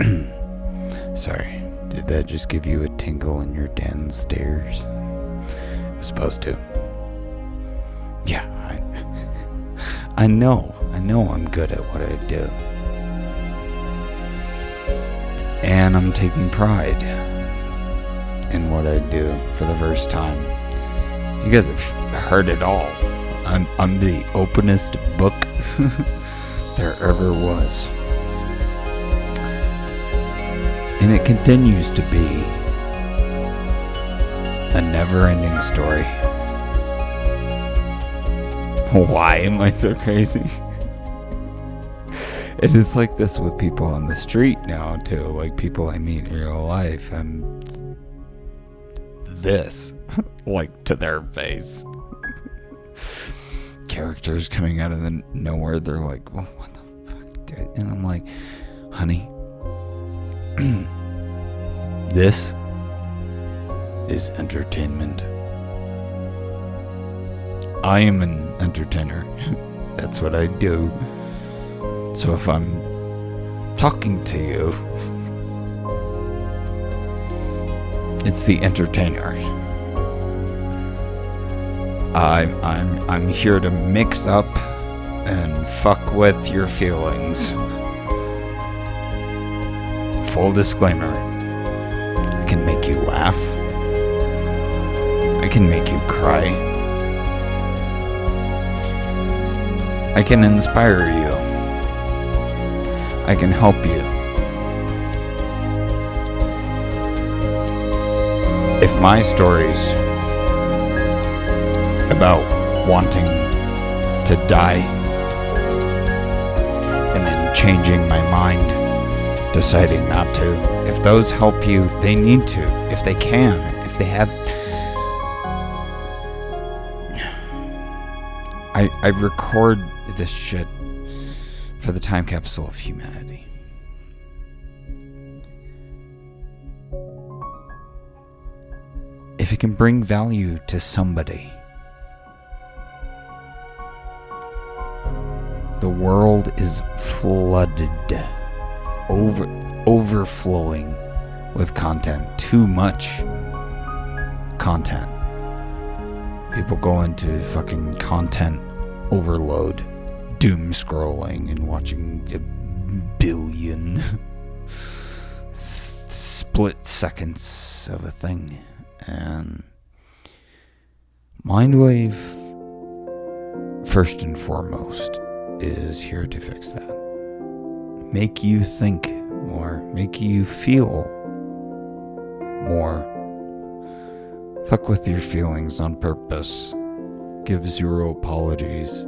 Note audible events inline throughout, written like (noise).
(clears throat) Sorry, did that just give you a tingle in your downstairs? It was supposed to. Yeah, I, (laughs) I know. I know I'm good at what I do. And I'm taking pride in what I do for the first time. You guys have heard it all. I'm, I'm the openest book (laughs) there ever was. And it continues to be a never ending story. (laughs) Why am I so crazy? (laughs) it is like this with people on the street now, too. Like people I meet in real life. I'm this, like to their face. Characters coming out of the nowhere, they're like, well, what the fuck? Dude? And I'm like, honey, (clears throat) this is entertainment. I am an entertainer. (laughs) That's what I do. So if I'm talking to you, (laughs) it's the entertainer. I'm I'm I'm here to mix up and fuck with your feelings. Full disclaimer. I can make you laugh. I can make you cry. I can inspire you. I can help you. If my stories about wanting to die and then changing my mind, deciding not to, if those help you, they need to. If they can, if they have. I, I record this shit for the time capsule of humanity. If it can bring value to somebody, the world is flooded, over overflowing with content. Too much content. People go into fucking content overload, doom scrolling and watching a billion split seconds of a thing. And Mindwave, first and foremost, is here to fix that. Make you think more, make you feel more. Fuck with your feelings on purpose. Give zero apologies.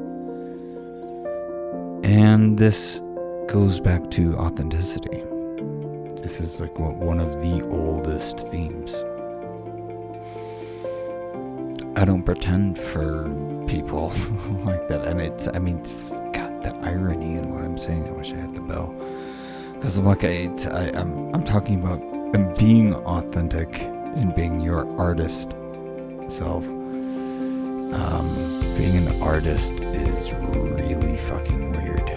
And this goes back to authenticity. This is like one of the oldest themes. I don't pretend for people (laughs) like that. And it's, I mean, it's, the irony in what I'm saying. I wish I had the bell. Because I'm like, I, I, I'm, I'm talking about being authentic and being your artist self. Um, being an artist is really fucking weird.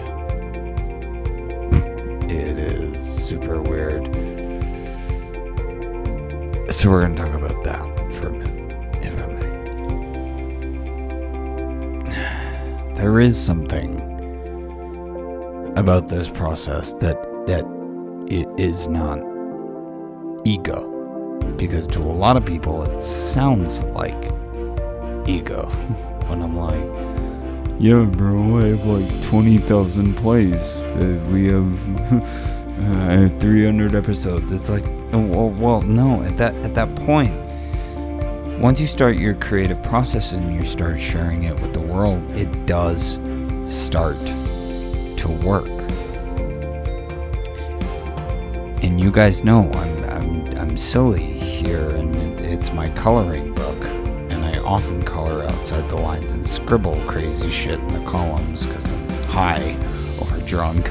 it is super weird. So we're gonna talk about that for a minute. (sighs) There is something about this process that that it is not ego because to a lot of people it sounds like ego (laughs) when I'm like, yeah, bro, I have like 20,000 plays. Uh, we have (laughs) uh, 300 episodes. It's like, oh, well, well, no, at that, at that point, once you start your creative process and you start sharing it with the world, it does start to work. And you guys know I'm, I'm, I'm silly here, and it, it's my coloring book And I often color outside the lines and scribble crazy shit in the columns because I'm high or drunk.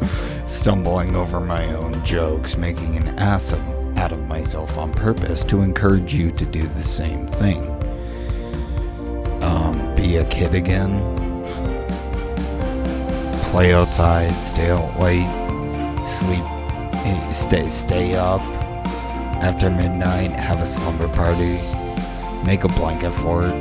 (laughs) stumbling over my own jokes, making an ass of, out of myself on purpose to encourage you to do the same thing. Um, be a kid again. Play outside, stay out late, sleep, eh, stay stay up after midnight, have a slumber party, make a blanket fort.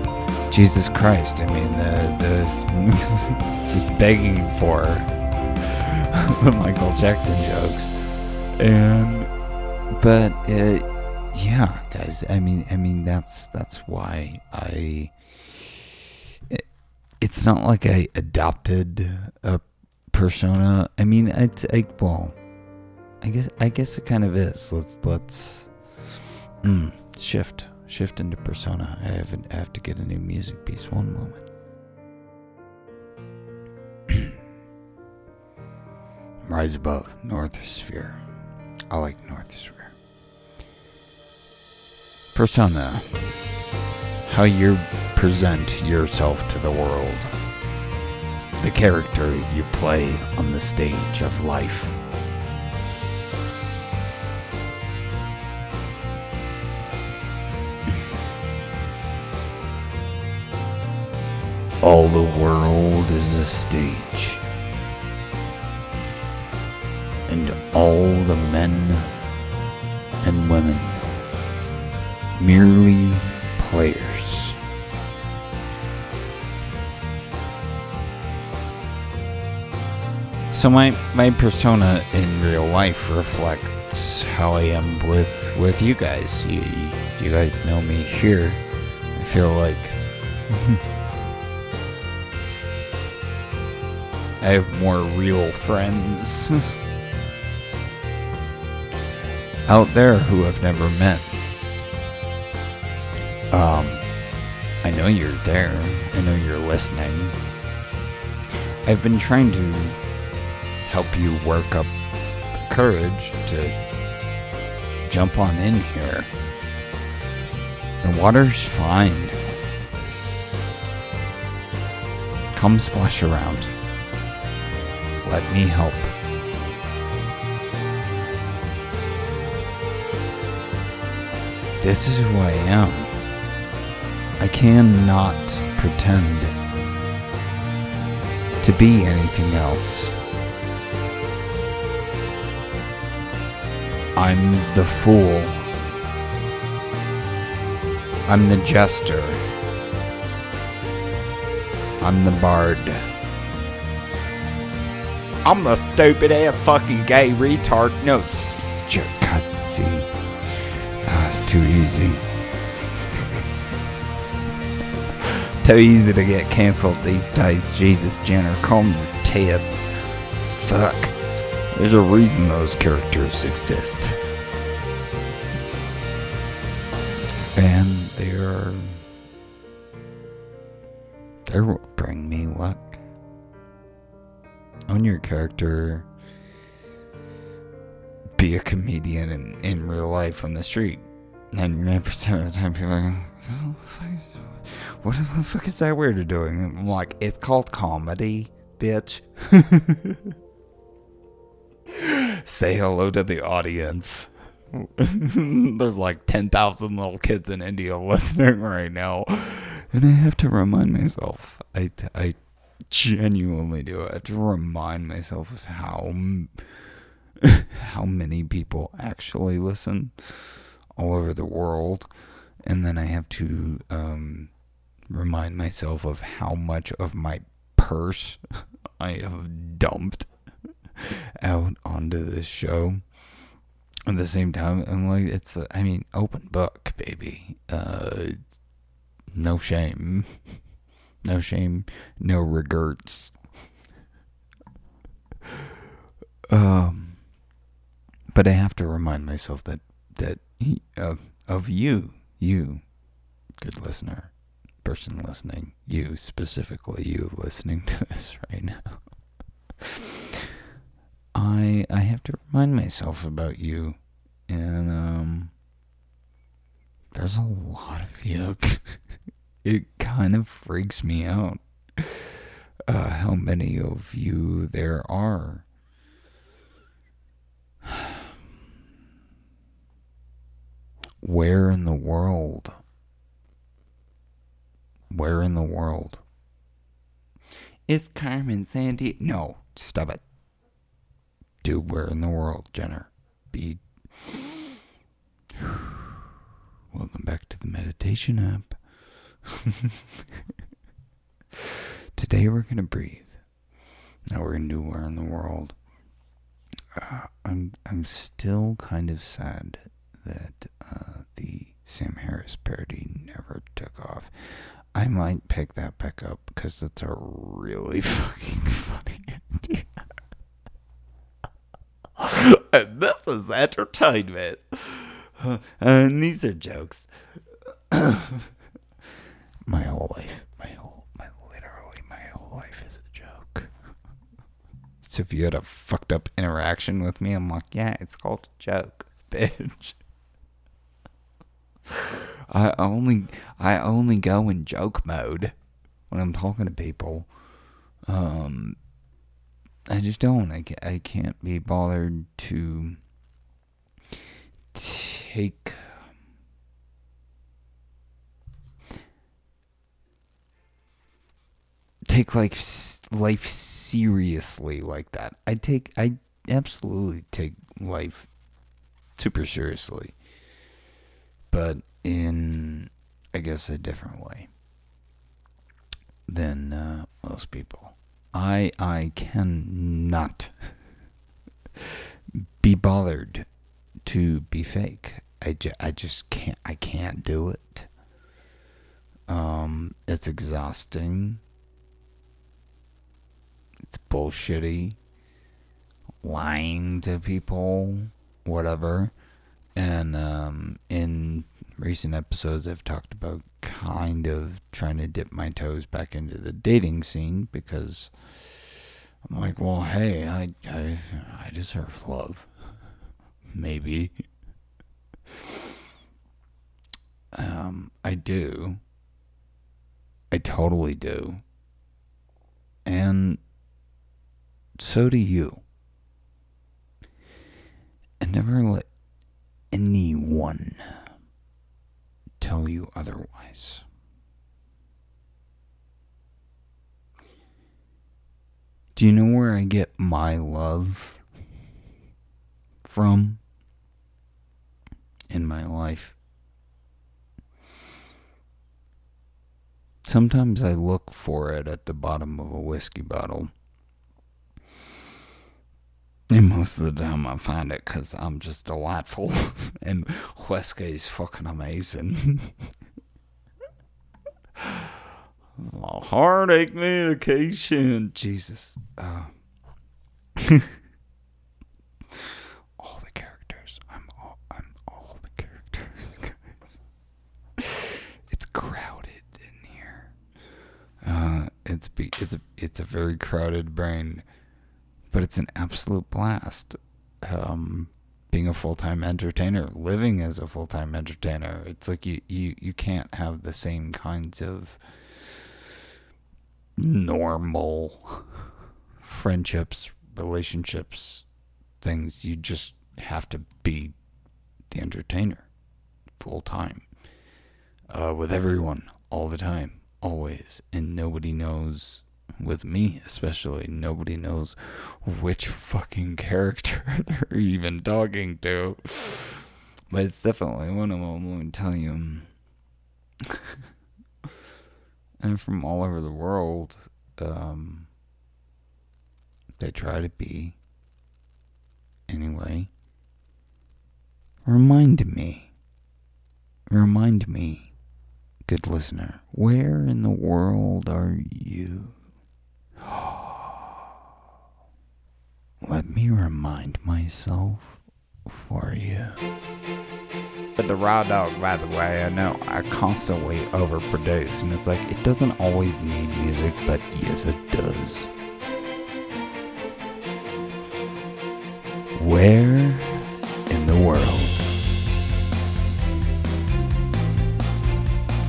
Jesus Christ! I mean, the the (laughs) just begging for (laughs) the Michael Jackson jokes, and but uh, yeah, guys. I mean, I mean that's that's why I. It, it's not like I adopted a persona. I mean, it's I well, I guess I guess it kind of is. Let's let's mm, shift shift into persona. I have I have to get a new music piece. One moment. (clears throat) Rise above North Sphere. I like North Sphere. Persona. How you present yourself to the world. The character you play on the stage of life. All the world is a stage. And all the men and women merely players. So my my persona in real life reflects how I am with with you guys. You you guys know me here. I feel like (laughs) I have more real friends (laughs) out there who I've never met. Um, I know you're there. I know you're listening. I've been trying to help you work up the courage to jump on in here. The water's fine. Come splash around. Let me help. This is who I am. I cannot pretend to be anything else. I'm the fool. I'm the jester. I'm the bard. I'm the stupid ass fucking gay retard. No, God, see. Ah, it's too easy. too easy to get canceled these days. Jesus, Jenner, calm your tits. Fuck. There's a reason those characters exist. And they're. What bring me luck. Own your character. Be a comedian in, in real life on the street. 99% of the time, people are like, what the fuck is that weird doing? I'm like, it's called comedy, bitch. (laughs) Say hello to the audience. (laughs) There's like 10,000 little kids in India (laughs) listening right now. And I have to remind myself. I, I genuinely do. I have to remind myself of how, (laughs) how many people actually listen all over the world. And then I have to um, remind myself of how much of my purse I have dumped (laughs) out onto this show. At the same time, I'm like, it's, I mean, open book, baby. Uh, no shame. (laughs) No shame, no regrets. (laughs) Um, but I have to remind myself that that he, of of you, you, good listener, person listening, you specifically, you listening to this right now. I I have to remind myself about you, and um, there's a lot of you. (laughs) it kind of freaks me out. Uh, how many of you there are? (sighs) Where in the world? Where in the world? Is Carmen Sandy? No, stop it. Do where in the world, Jenner? Be. Welcome back to the meditation app. (laughs) Today we're gonna breathe. Now we're gonna do where in the world. Uh, I'm I'm still kind of sad that uh, the Sam Harris parody never took off. I might pick that back up because it's a really (laughs) fucking funny. And this is entertainment. (laughs) and these are jokes. (coughs) my whole life, my whole, my literally, my whole life is a joke. (laughs) so if you had a fucked up interaction with me, I'm like, yeah, it's called a joke, (laughs) bitch. I only, I only go in joke mode when I'm talking to people. Um, I just don't. I, I can't be bothered to take take like life seriously like that. I take I absolutely take life super seriously. But in I guess a different way than uh, most people. I I cannot be bothered to be fake. I, ju- I just can't I can't do it. Um it's exhausting. It's bullshitty. Lying to people, whatever. And um in recent episodes I've talked about kind of trying to dip my toes back into the dating scene because I'm like, well, hey, I I I deserve love. Maybe. Um, I do. I totally do. And so do you. And never let anyone tell you otherwise. Do you know where I get my love from in my life? Sometimes I look for it at the bottom of a whiskey bottle. And most of the time I find it because I'm just delightful (laughs) and is fucking amazing. (laughs) My heartache medication. Jesus. Uh, (laughs) all the characters. I'm all. I'm all the characters, guys. It's crowded in here. Uh, it's be, it's a it's a very crowded brain, but it's an absolute blast. Um, being a full time entertainer, living as a full time entertainer, it's like you, you you can't have the same kinds of normal friendships, relationships, things. You just have to be the entertainer full time uh, with everyone all the time, always. And nobody knows, with me especially, nobody knows which fucking character (laughs) they're even talking to. But it's definitely one of them, let me tell you (laughs) and from all over the world. Um, they try to be. Anyway, remind me. Remind me, good listener, where in the world are you? (gasps) Let me remind myself for you. But the raw dog, by the way, I know I constantly overproduce, and it's like it doesn't always need music, but yes, it does. Where in the world?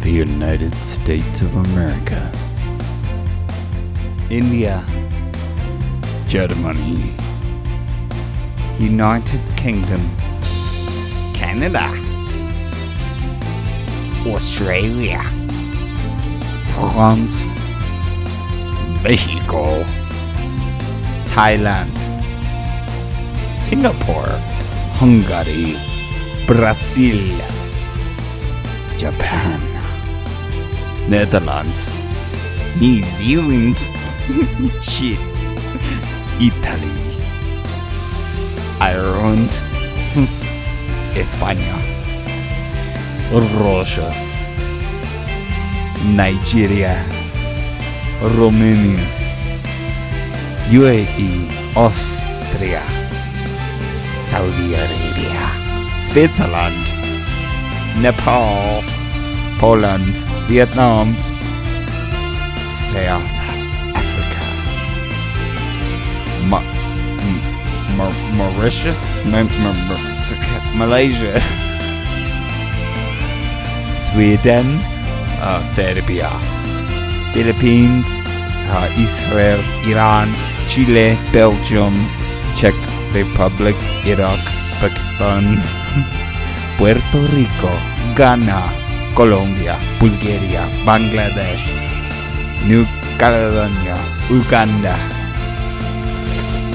The United States of America, India, Germany, United Kingdom, Canada. Australia, France, Mexico, Thailand, Singapore, Hungary, Brazil, Japan, Netherlands, New Zealand, (laughs) shit, Italy, Ireland, (laughs) España, Russia, Nigeria, Romania, UAE, Austria, Saudi Arabia, Switzerland, Nepal, Poland, Vietnam, South M- Ma- Mauritius, Ma- Ma- Ma- Malaysia, (laughs) Sweden, uh, Serbia, Philippines, uh, Israel, Iran, Chile, Belgium, Czech Republic, Iraq, Pakistan, (laughs) Puerto Rico, Ghana, Colombia, Bulgaria, Bangladesh, New Caledonia, Uganda,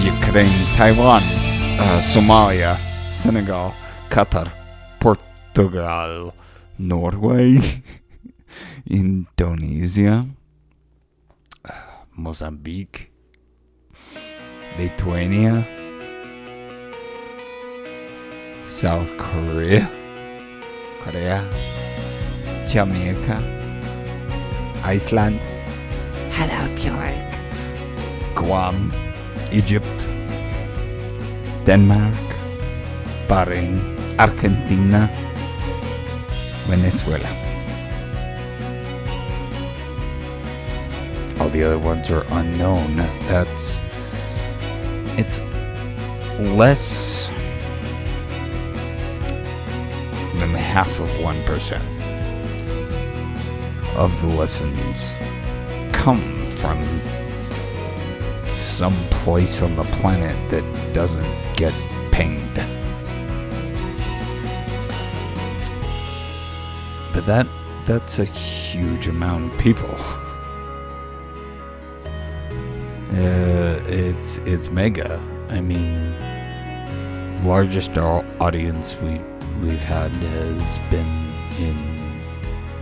Ukraine, Taiwan, uh, Somalia, Senegal, Qatar, Portugal, Norway, (laughs) Indonesia, Mozambique, Lithuania, South Korea, Korea, Jamaica, Iceland, Hello Bjork, Guam, Egypt, Denmark, Bahrain, Argentina, Venezuela. All the other ones are unknown. That's it's less than half of 1% of the lessons come from some place on the planet that doesn't get pinged. But that that's a huge amount of people. (laughs) Uh, it's it's mega. I mean, largest audience we we've had has been in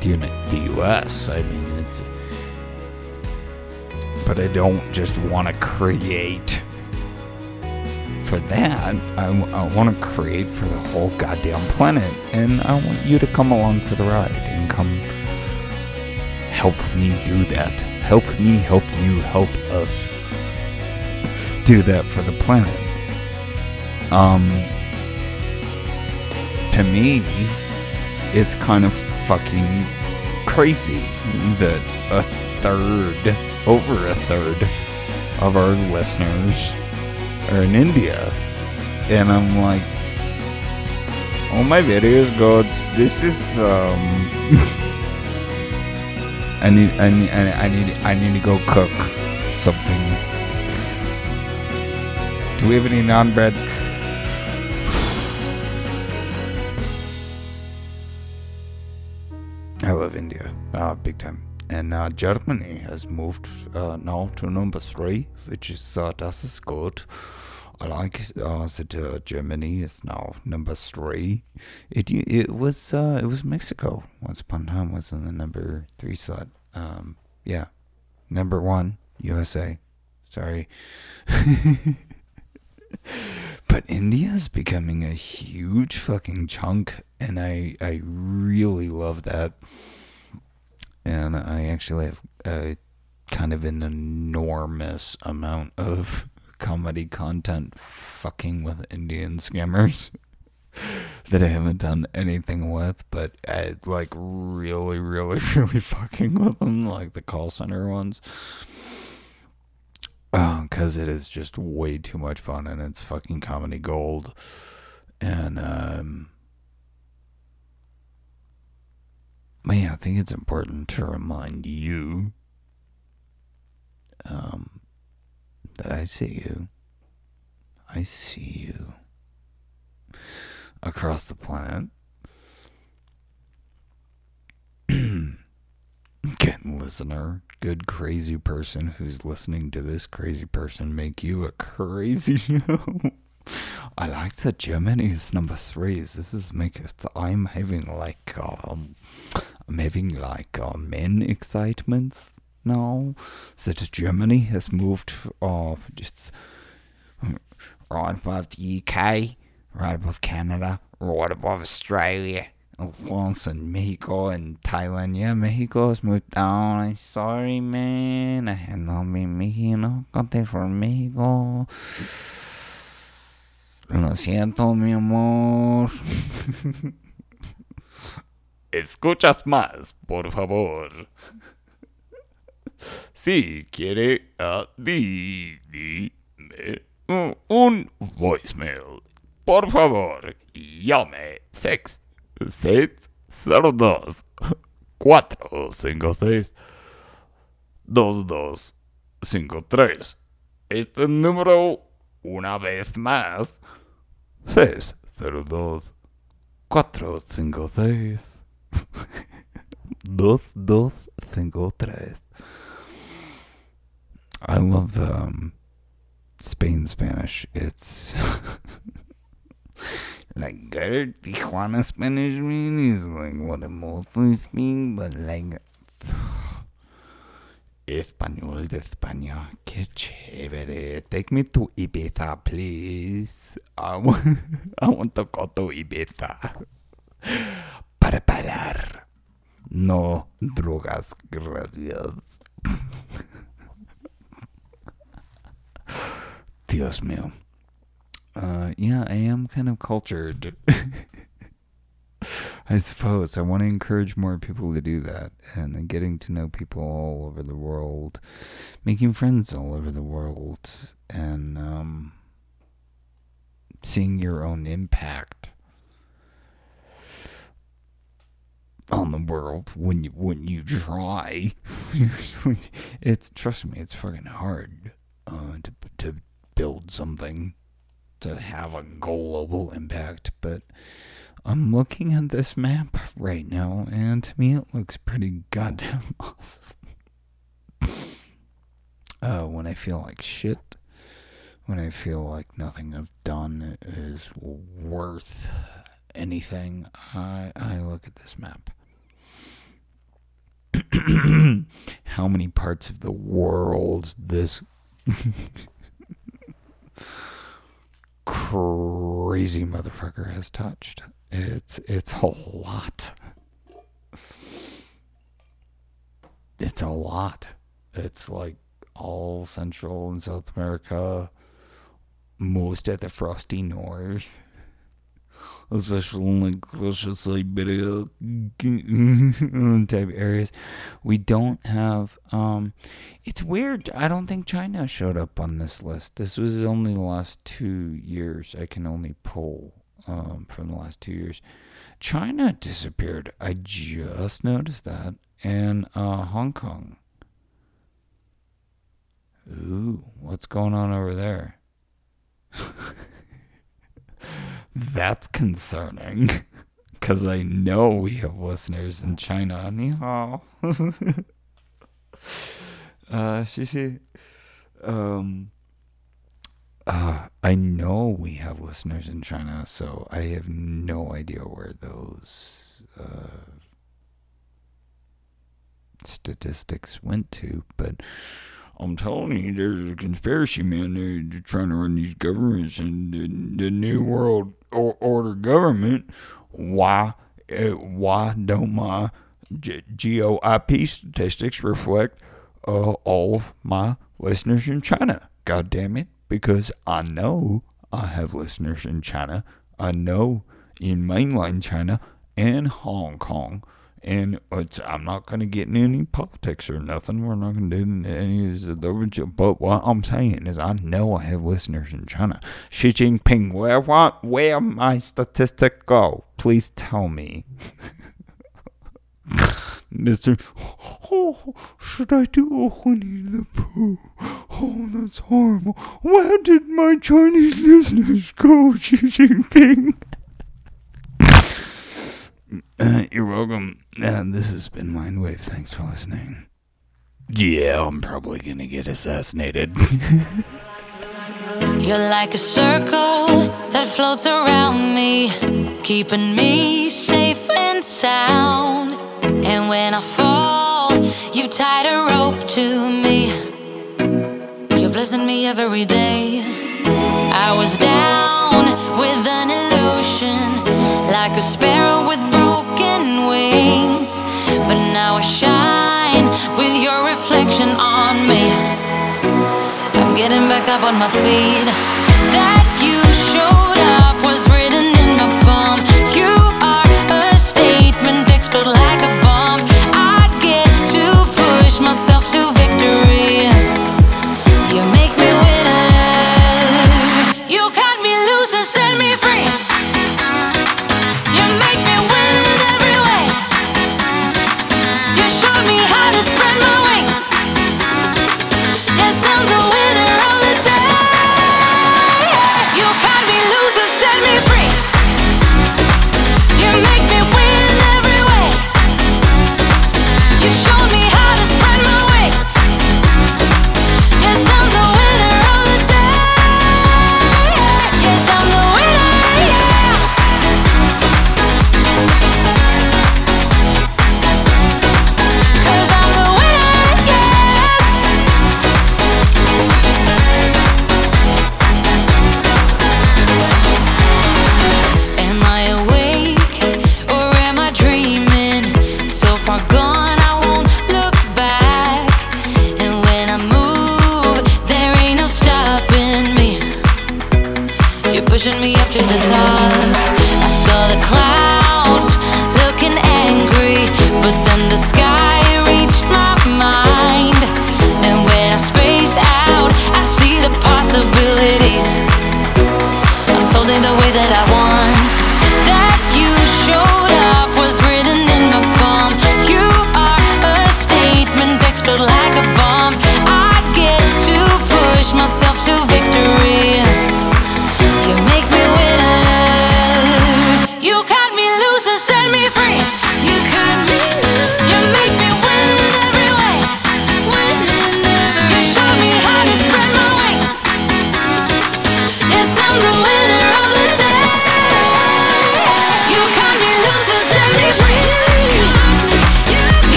the, the U.S. I mean, it's. But I don't just want to create for that. I, want to create for the whole goddamn planet, and I want you to come along for the ride and come help me do that. Help me help you help us do that for the planet. Um, to me, it's kind of fucking crazy that a third, over a third of our listeners are in India. And I'm like, oh my various gods, this is um (laughs) I need I need I need I need to go cook something. Do we have any naan bread? (sighs) I love India, uh, big time. And uh, Germany has moved uh, now to number three, which is uh, das is good. I like uh, that uh, Germany is now number three. It it was uh, it was Mexico once upon a time was in the number three slot. Um, yeah, number one USA. Sorry. (laughs) but India is becoming a huge fucking chunk, and I I really love that. And I actually have a kind of an enormous amount of comedy content fucking with Indian scammers (laughs) that I haven't done anything with, but I like really, really, (laughs) really fucking with them, like the call center ones. Because it is just way too much fun and it's fucking comedy gold. And, um, man, I think it's important to remind you um, that I see you. I see you across the planet. (clears throat) Good listener, good crazy person who's listening to this crazy person make you a crazy (laughs) show. I like that Germany is number three. This is make it, I'm having like um, I'm having like uh, men excitements now that Germany has moved uh, just right above the UK, right above Canada, right above Australia. Once in Mexico and Thailand. Yeah, Mexico's moved down. I'm sorry, man. I had not been Mexico. Conte for Mexico. Lo siento, mi amor. (laughs) Escuchas más, por favor. Si quiere, uh, di, di, uh, un voicemail. Por favor, llame 6 602 456 2253. Este número, una vez más, 602 456 (laughs) 2253. I love um, Spain Spanish. It's (laughs) like good Tijuana Spanish mean is like what I mostly speak, but like (sighs) Español de España, qué chévere. Take me to Ibiza, please. (laughs) I want, I want to go to Ibiza. Para parar. No drogas, gracias. (laughs) Dios mío. Uh, yeah, I am kind of cultured. (laughs) I suppose I want to encourage more people to do that and getting to know people all over the world, making friends all over the world, and um, seeing your own impact on the world when you when you try. (laughs) it's trust me, it's fucking hard uh, to to build something to have a global impact, but I'm looking at this map right now, and to me, it looks pretty goddamn (laughs) awesome. (laughs) uh, when I feel like shit, when I feel like nothing I've done is worth anything, I I look at this map. (clears throat) How many parts of the world this (laughs) crazy motherfucker has touched. It's it's a lot. It's a lot. It's like all Central and South America, most of the frosty north, especially in like Russia, (laughs) Siberia type areas. We don't have. Um, it's weird. I don't think China showed up on this list. This was only the last two years. I can only pull um, from the last two years. China disappeared. I just noticed that. And uh, Hong Kong. Ooh, what's going on over there? (laughs) That's concerning. Because I know we have listeners in China. Ni hao. (laughs) uh, Um, uh, I know we have listeners in China, so I have no idea where those uh, statistics went to, but I'm telling you, there's a conspiracy man there trying to run these governments and the, the new world order government. Why? Uh, why don't my GeoIP statistics reflect uh, all of my listeners in China? God damn it! Because I know I have listeners in China. I know in mainland China and Hong Kong and I'm not going to get in any politics or nothing. We're not going to do any of those. But what I'm saying is, I know I have listeners in China. Xi Jinping, where what, where my statistic go? Please tell me. (laughs) Mister, oh, (laughs) should I do a Winnie the Pooh? Oh, that's horrible. Where did my Chinese listeners go, Xi Jinping? (laughs) Uh, (clears throat) you're welcome. Uh, this has been Mindwave. Thanks for listening. Yeah, I'm probably gonna get assassinated. (laughs) You're like a circle that floats around me, keeping me safe and sound. And when I fall, you tied a rope to me. You're blessing me every day. I was down like a sparrow with broken wings. But now I shine with your reflection on me. I'm getting back up on my feet. That you showed up was written in my palm. You are a statement, explode like a pushing me up to the top.